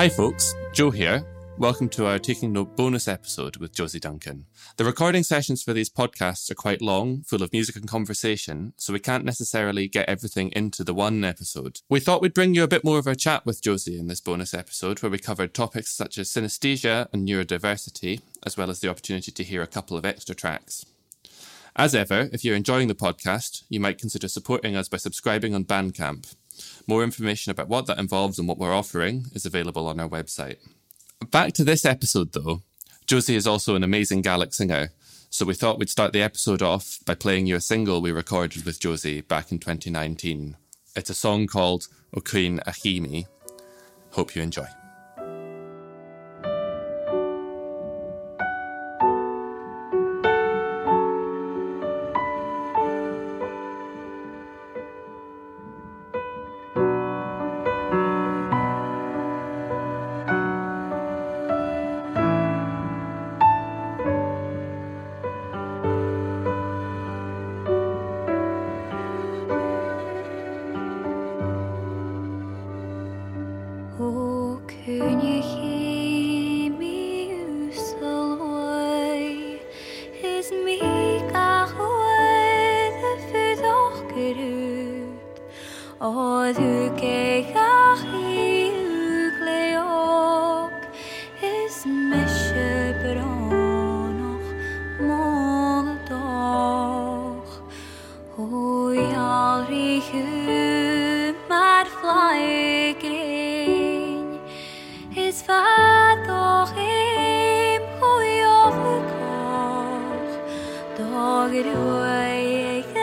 Hi, folks. Joe here. Welcome to our Taking Note bonus episode with Josie Duncan. The recording sessions for these podcasts are quite long, full of music and conversation, so we can't necessarily get everything into the one episode. We thought we'd bring you a bit more of our chat with Josie in this bonus episode, where we covered topics such as synesthesia and neurodiversity, as well as the opportunity to hear a couple of extra tracks. As ever, if you're enjoying the podcast, you might consider supporting us by subscribing on Bandcamp. More information about what that involves and what we're offering is available on our website. Back to this episode, though. Josie is also an amazing Gaelic singer, so we thought we'd start the episode off by playing you a single we recorded with Josie back in 2019. It's a song called O Queen Achimi. Hope you enjoy. O könig mi so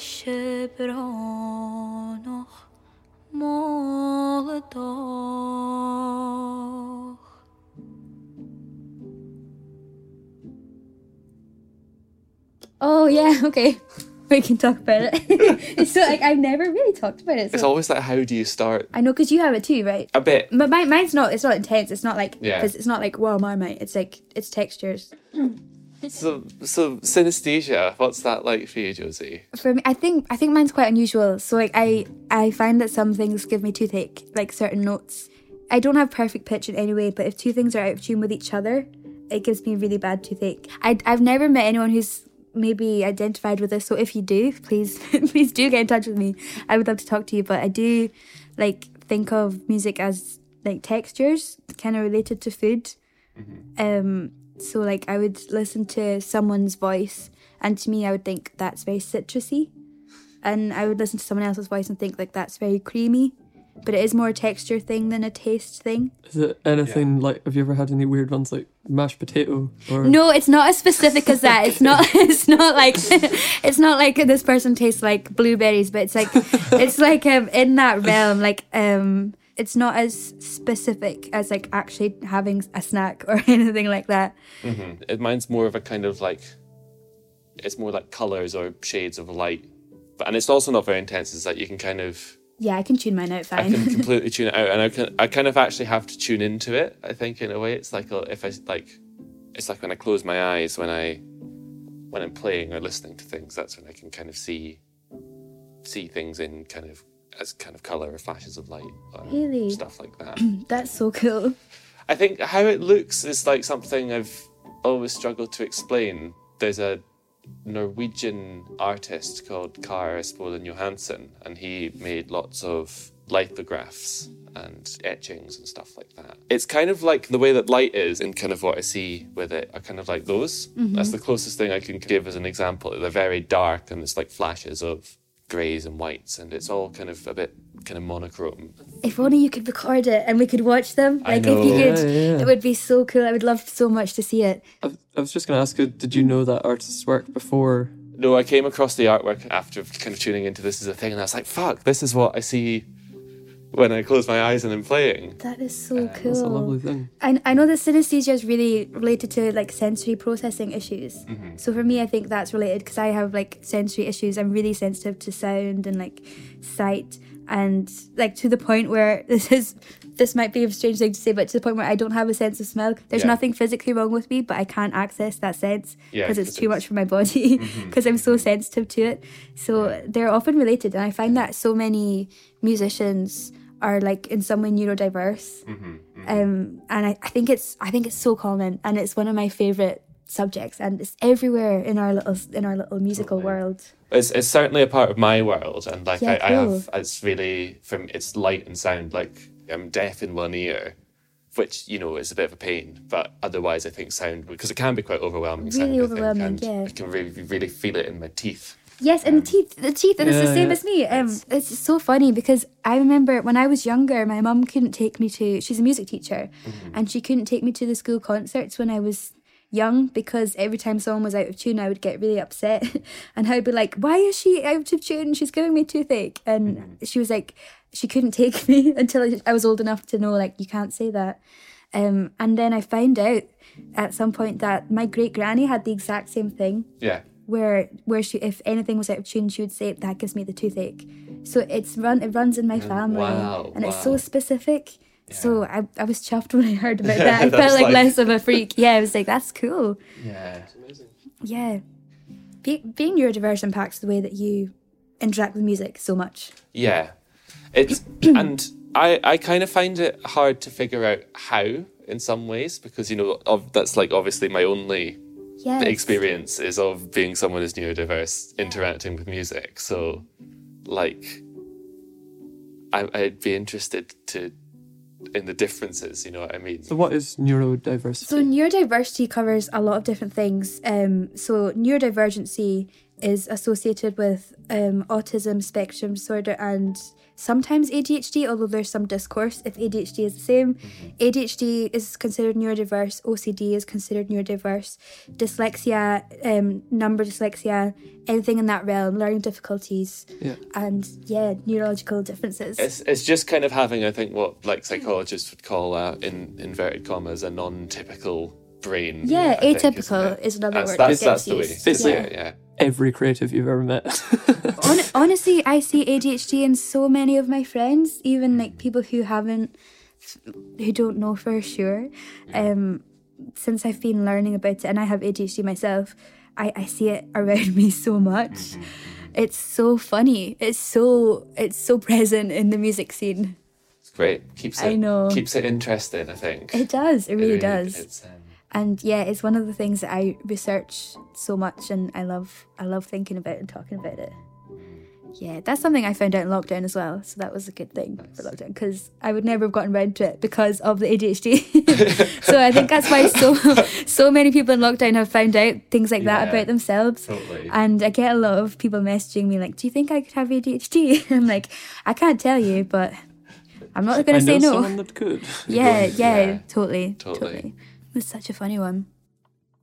ikke bra. Oh yeah, okay. We can talk about it. it's so like I've never really talked about it. It's always like, how do you start? I know because you have it too, right? A bit. But mine, mine's not. It's not intense. It's not like Yeah. because it's not like wow, my mate. It's like it's textures. So, so synesthesia, what's that like for you, Josie? For me, I think I think mine's quite unusual. So like I I find that some things give me toothache, like certain notes. I don't have perfect pitch in any way, but if two things are out of tune with each other, it gives me really bad toothache. I I've never met anyone who's maybe identified with this. So if you do, please please do get in touch with me. I would love to talk to you. But I do like think of music as like textures, kind of related to food. Um, so like I would listen to someone's voice, and to me, I would think that's very citrusy, and I would listen to someone else's voice and think like that's very creamy. But it is more a texture thing than a taste thing. Is it anything like? Have you ever had any weird ones like mashed potato or? No, it's not as specific as that. It's not. It's not like. It's not like this person tastes like blueberries, but it's like. It's like um in that realm. Like um, it's not as specific as like actually having a snack or anything like that. Mm-hmm. It, mine's more of a kind of like, it's more like colors or shades of light. But, and it's also not very intense. It's like you can kind of, Yeah, I can tune mine out fine. I can completely tune it out, and I can, I kind of actually have to tune into it. I think in a way, it's like a, if I like, it's like when I close my eyes when I, when I'm playing or listening to things. That's when I can kind of see, see things in kind of as kind of color or flashes of light, or Really? stuff like that. That's so cool. I think how it looks is like something I've always struggled to explain. There's a Norwegian artist called Kaare Espolin Johnson, and he made lots of lithographs and etchings and stuff like that. It's kind of like the way that light is, and kind of what I see with it are kind of like those. That's mm-hmm. the closest thing I can give as an example. They're very dark, and it's like flashes of greys and whites, and it's all kind of a bit kind of monochrome. If only you could record it and we could watch them. I Like if you know. could, Yeah, yeah, yeah. it would be so cool. I would love so much to see it. I, I was just going to ask you, did you know that artist's work before? No, I came across the artwork after kind of tuning into this as a thing, and I was like, "Fuck, this is what I see when I close my eyes and I'm playing." That is so cool. That's a lovely thing. I, I know that synesthesia is really related to like sensory processing issues. Mm-hmm. So for me, I think that's related because I have like sensory issues. I'm really sensitive to sound and like sight, and like to the point where this is this might be a strange thing to say, but to the point where I don't have a sense of smell. There's Yeah. nothing physically wrong with me, but I can't access that sense Yeah, because it's 'cause too it's- much for my body mm-hmm. because I'm so mm-hmm. sensitive to it. So they're often related, and I find that so many musicians are like in some way neurodiverse um, and I, I think it's I think it's so common, and it's one of my favorite subjects, and it's everywhere in our little in our little musical world. It's, it's certainly a part of my world, and like Yeah, I, I have, it's really from it's light and sound. Like I'm deaf in one ear, which you know is a bit of a pain, but otherwise I think sound because it can be quite overwhelming. Really sound, I think, overwhelming, yeah. I can really really feel it in my teeth. Yes, and the teeth, the teeth, and it's the same yeah. as me. Um, it's so funny because I remember when I was younger, my mum couldn't take me to. She's a music teacher, and she couldn't take me to the school concerts when I was young because every time someone was out of tune, I would get really upset, and I'd be like, "Why is she out of tune? She's giving me toothache." And she was like, she couldn't take me until I- I was old enough to know like you can't say that. Um, and then I found out at some point that my great granny had the exact same thing Yeah, where where she if anything was out of tune she would say that gives me the toothache. So it's run it runs in my family wow, and it's so wow. specific. So I, I was chuffed when I heard about that. I felt like, like- less of a freak. Yeah I was like that's cool. Yeah. yeah. Be, being neurodiverse impacts the way that you interact with music so much. Yeah, it's and I I kind of find it hard to figure out how in some ways because you know of, that's like obviously my only yeah experience is of being someone who's neurodiverse interacting with music. So, like, I, I'd be interested to in the differences. You know what I mean? So what is neurodiversity? So neurodiversity covers a lot of different things. Um, so neurodivergency is associated with um, autism spectrum disorder and sometimes ADHD, although there's some discourse if ADHD is the same. ADHD is considered neurodiverse, OCD is considered neurodiverse, dyslexia, um, number dyslexia, anything in that realm, learning difficulties, Yeah. and yeah, neurological differences. It's, it's just kind of having, I think, what like psychologists would call a, in inverted commas, a non-typical brain. Yeah, I think, atypical it? is another that's, word That's, that that's the way Yeah. yeah. Every creative you've ever met. Hon- honestly, I see ADHD in so many of my friends, even like people who haven't, who don't know for sure. Um, since I've been learning about it, and I have ADHD myself, I, I see it around me so much. It's so funny. It's so it's so present in the music scene. It's great. Keeps it, I know. Keeps it interesting, I think. It does. It really does. It's, um, and yeah, it's one of the things that I research so much, and I love I love thinking about and talking about it. Yeah, that's something I found out in lockdown as well. So that was a good thing for lockdown because I would never have gotten around to it because of the ADHD. so I think that's why so so many people in lockdown have found out things like that about themselves. totally. And I get a lot of people messaging me like, "Do you think I could have ADHD?" I'm like, "I can't tell you, but I'm not going to say no." someone that could. Yeah, yeah, Yeah. totally, Totally. totally. It was such a funny one.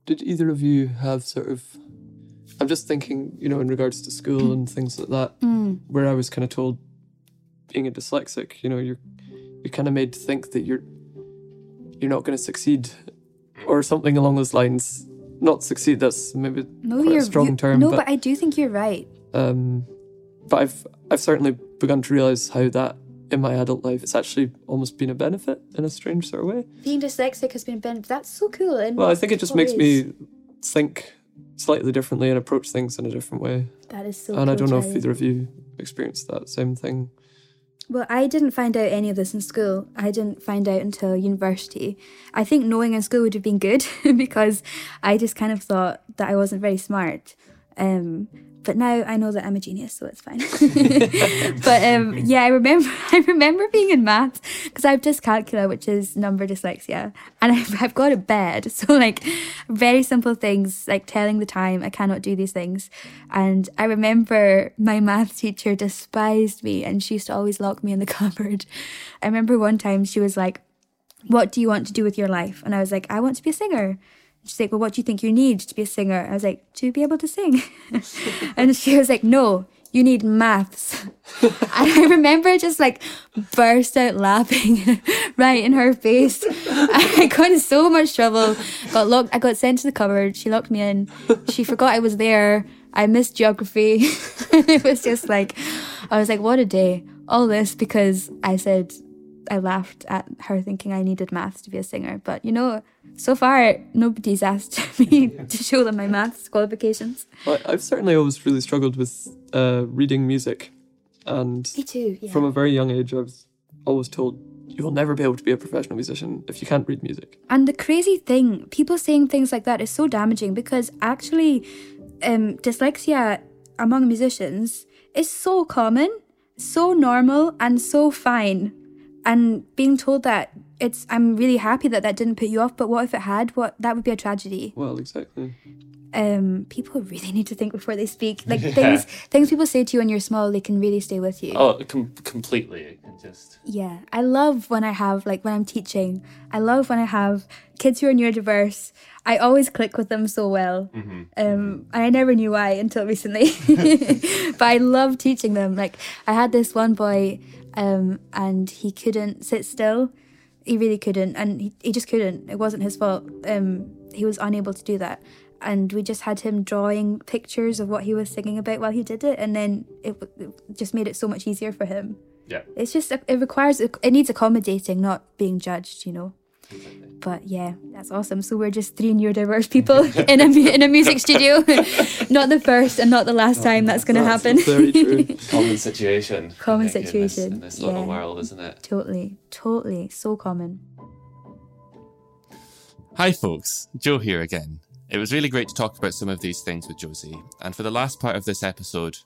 Did either of you have sort of? I'm just thinking, you know, in regards to school and things like that, Mm. where I was kind of told, being a dyslexic, you know, you're you're kind of made to think that you're you're not going to succeed, or something along those lines. Not succeed. That's maybe No, quite a strong you- term. No, but, but, I do think you're right. um, but I've I've certainly begun to realize how that in my adult life it's actually almost been a benefit in a strange sort of way. Being dyslexic has been a benefit. That's so cool. And Well, I think it just makes me think slightly differently and approach things in a different way. That is so. Cool. And I don't know if either of you experienced that same thing. Well, I didn't find out any of this in school. I didn't find out until university. I think knowing in school would have been good because I just kind of thought that I wasn't very smart. Um, but now I know that I'm a genius, so it's fine. but um, yeah, I remember I remember being in maths because I have dyscalculia, which is number dyslexia, and I've, I've got it bad. So like very simple things like telling the time, I cannot do these things. And I remember my math teacher despised me, and she used to always lock me in the cupboard. I remember one time she was like, "What do you want to do with your life?" And I was like, "I want to be a singer." She's like, Well, what do you think you need to be a singer? I was like, To be able to sing. and she was like, No, you need maths. and I remember just like burst out laughing right in her face. I got in so much trouble. Got locked I got sent to the cupboard. She locked me in. She forgot I was there. I missed geography. it was just like I was like, What a day. All this because I said I laughed at her thinking I needed maths to be a singer. But you know, so far nobody's asked me to show them my maths qualifications. Well, I've certainly always really struggled with uh, reading music, and Me too. Yeah. from a very young age, I was always told you will never be able to be a professional musician if you can't read music. And the crazy thing, people saying things like that is so damaging because actually, um, dyslexia among musicians is so common, so normal, and so fine. And being told that it's, I'm really happy that that didn't put you off. But what if it had? What that would be a tragedy. Well, exactly. Um, people really need to think before they speak. Like things, things people say to you when you're small, they can really stay with you. Oh, com- completely. Just. Yeah, I love when I have like when I'm teaching. I love when I have kids who are neurodiverse. I always click with them so well, um, and I never knew why until recently. but I love teaching them. Like I had this one boy, um, and he couldn't sit still. He really couldn't, and he, he just couldn't. It wasn't his fault. Um, he was unable to do that. And we just had him drawing pictures of what he was singing about while he did it, and then it, it just made it so much easier for him Yeah. it's just it requires it needs accommodating not being judged you know but yeah that's awesome so we're just three neurodiverse people in a in a music studio not the first and not the last time that's going to happen very true. Common situation. I Common think, in this- situation, In this, little yeah. world, isn't it? totally totally so common Hi, folks. Joe here again. It was really great to talk about some of these things with Josie. And for the last part of this episode,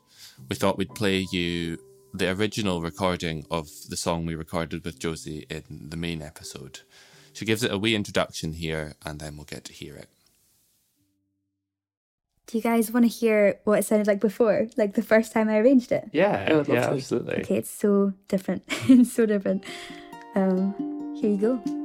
we thought we'd play you the original recording of the song we recorded with Josie in the main episode. She gives it a wee introduction here, and then we'll get to hear it. Do you guys want to hear what it sounded like before? Like the first time I arranged it? Yeah, I would love yeah, to. absolutely. Okay, it's so different. it's so different. Um, here you go.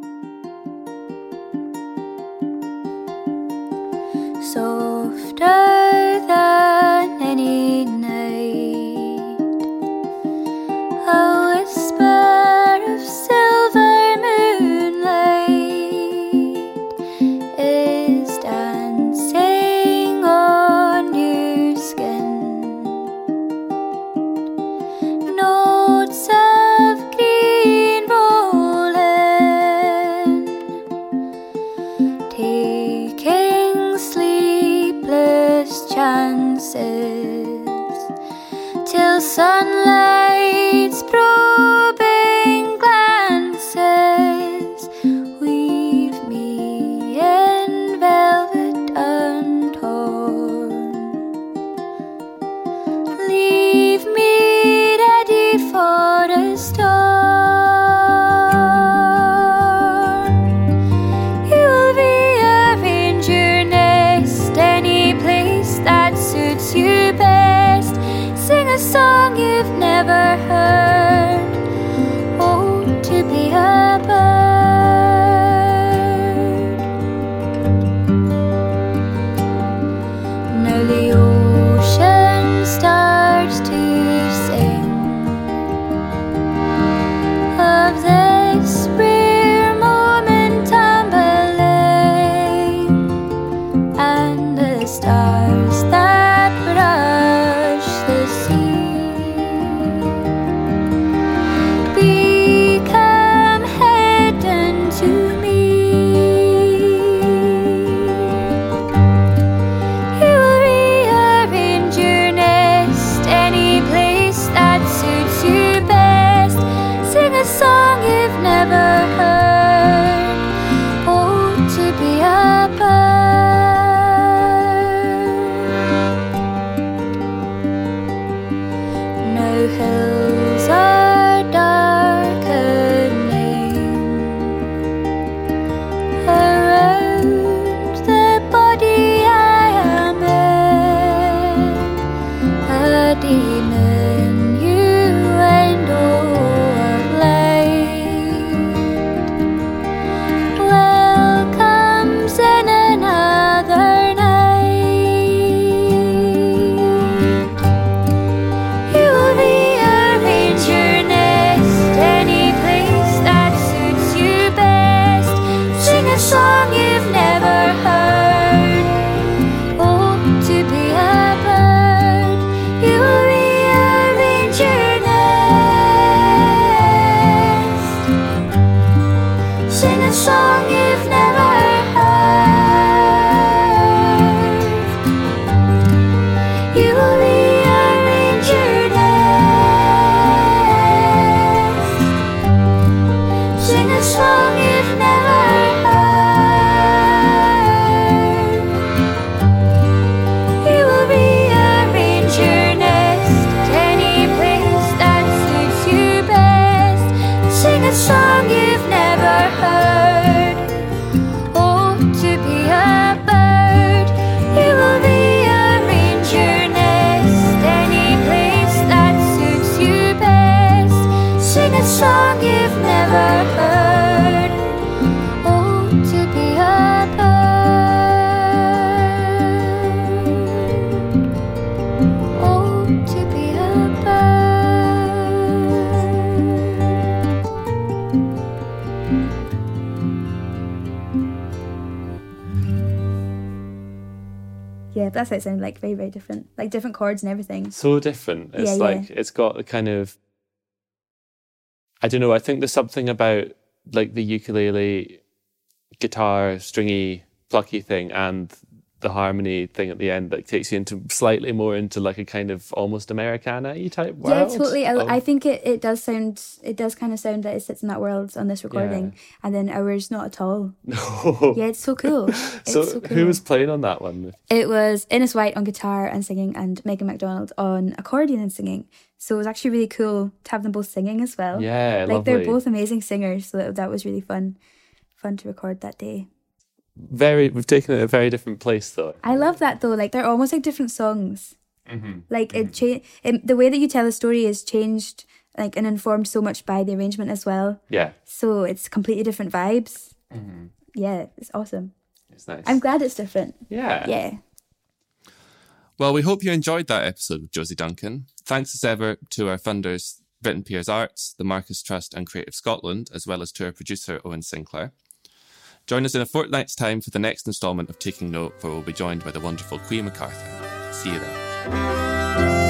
A song you've never heard. That's what it sounded like. Very, very different. Like different chords and everything. so different. It's Yeah, yeah. like it's got a kind of I don't know, I think there's something about like the ukulele guitar stringy plucky thing and the harmony thing at the end that takes you into slightly more into like a kind of almost Americana type world. Yeah, totally. I, of- I think it, it does sound, it does kind of sound that it sits in that world on this recording. And then ours, not at all. No. Yeah, it's so cool. It's so, so, cool. who was playing on that one? It was Innes White on guitar and singing, and Megan McDonald on accordion and singing. So it was actually really cool to have them both singing as well. Yeah, like lovely. they're both amazing singers. So that, that was really fun, fun to record that day. Very we've taken it a very different place though. I love that though. Like they're almost like different songs. Mm-hmm. Like it mm-hmm. cha- it, the way that you tell a story is changed, like and informed so much by the arrangement as well. Yeah, So it's completely different vibes. Mm-hmm. Yeah, it's awesome. it's nice. I'm glad it's different. yeah. Yeah. Well, we hope you enjoyed that episode with Josie Duncan. Thanks as ever to our funders, Britten Pears Arts, the Marcus Trust, and Creative Scotland, as well as to our producer, Owen Sinclair. Join us in a fortnight's time for the next instalment of Taking Note, where we'll be joined by the wonderful Queen MacArthur. See you then.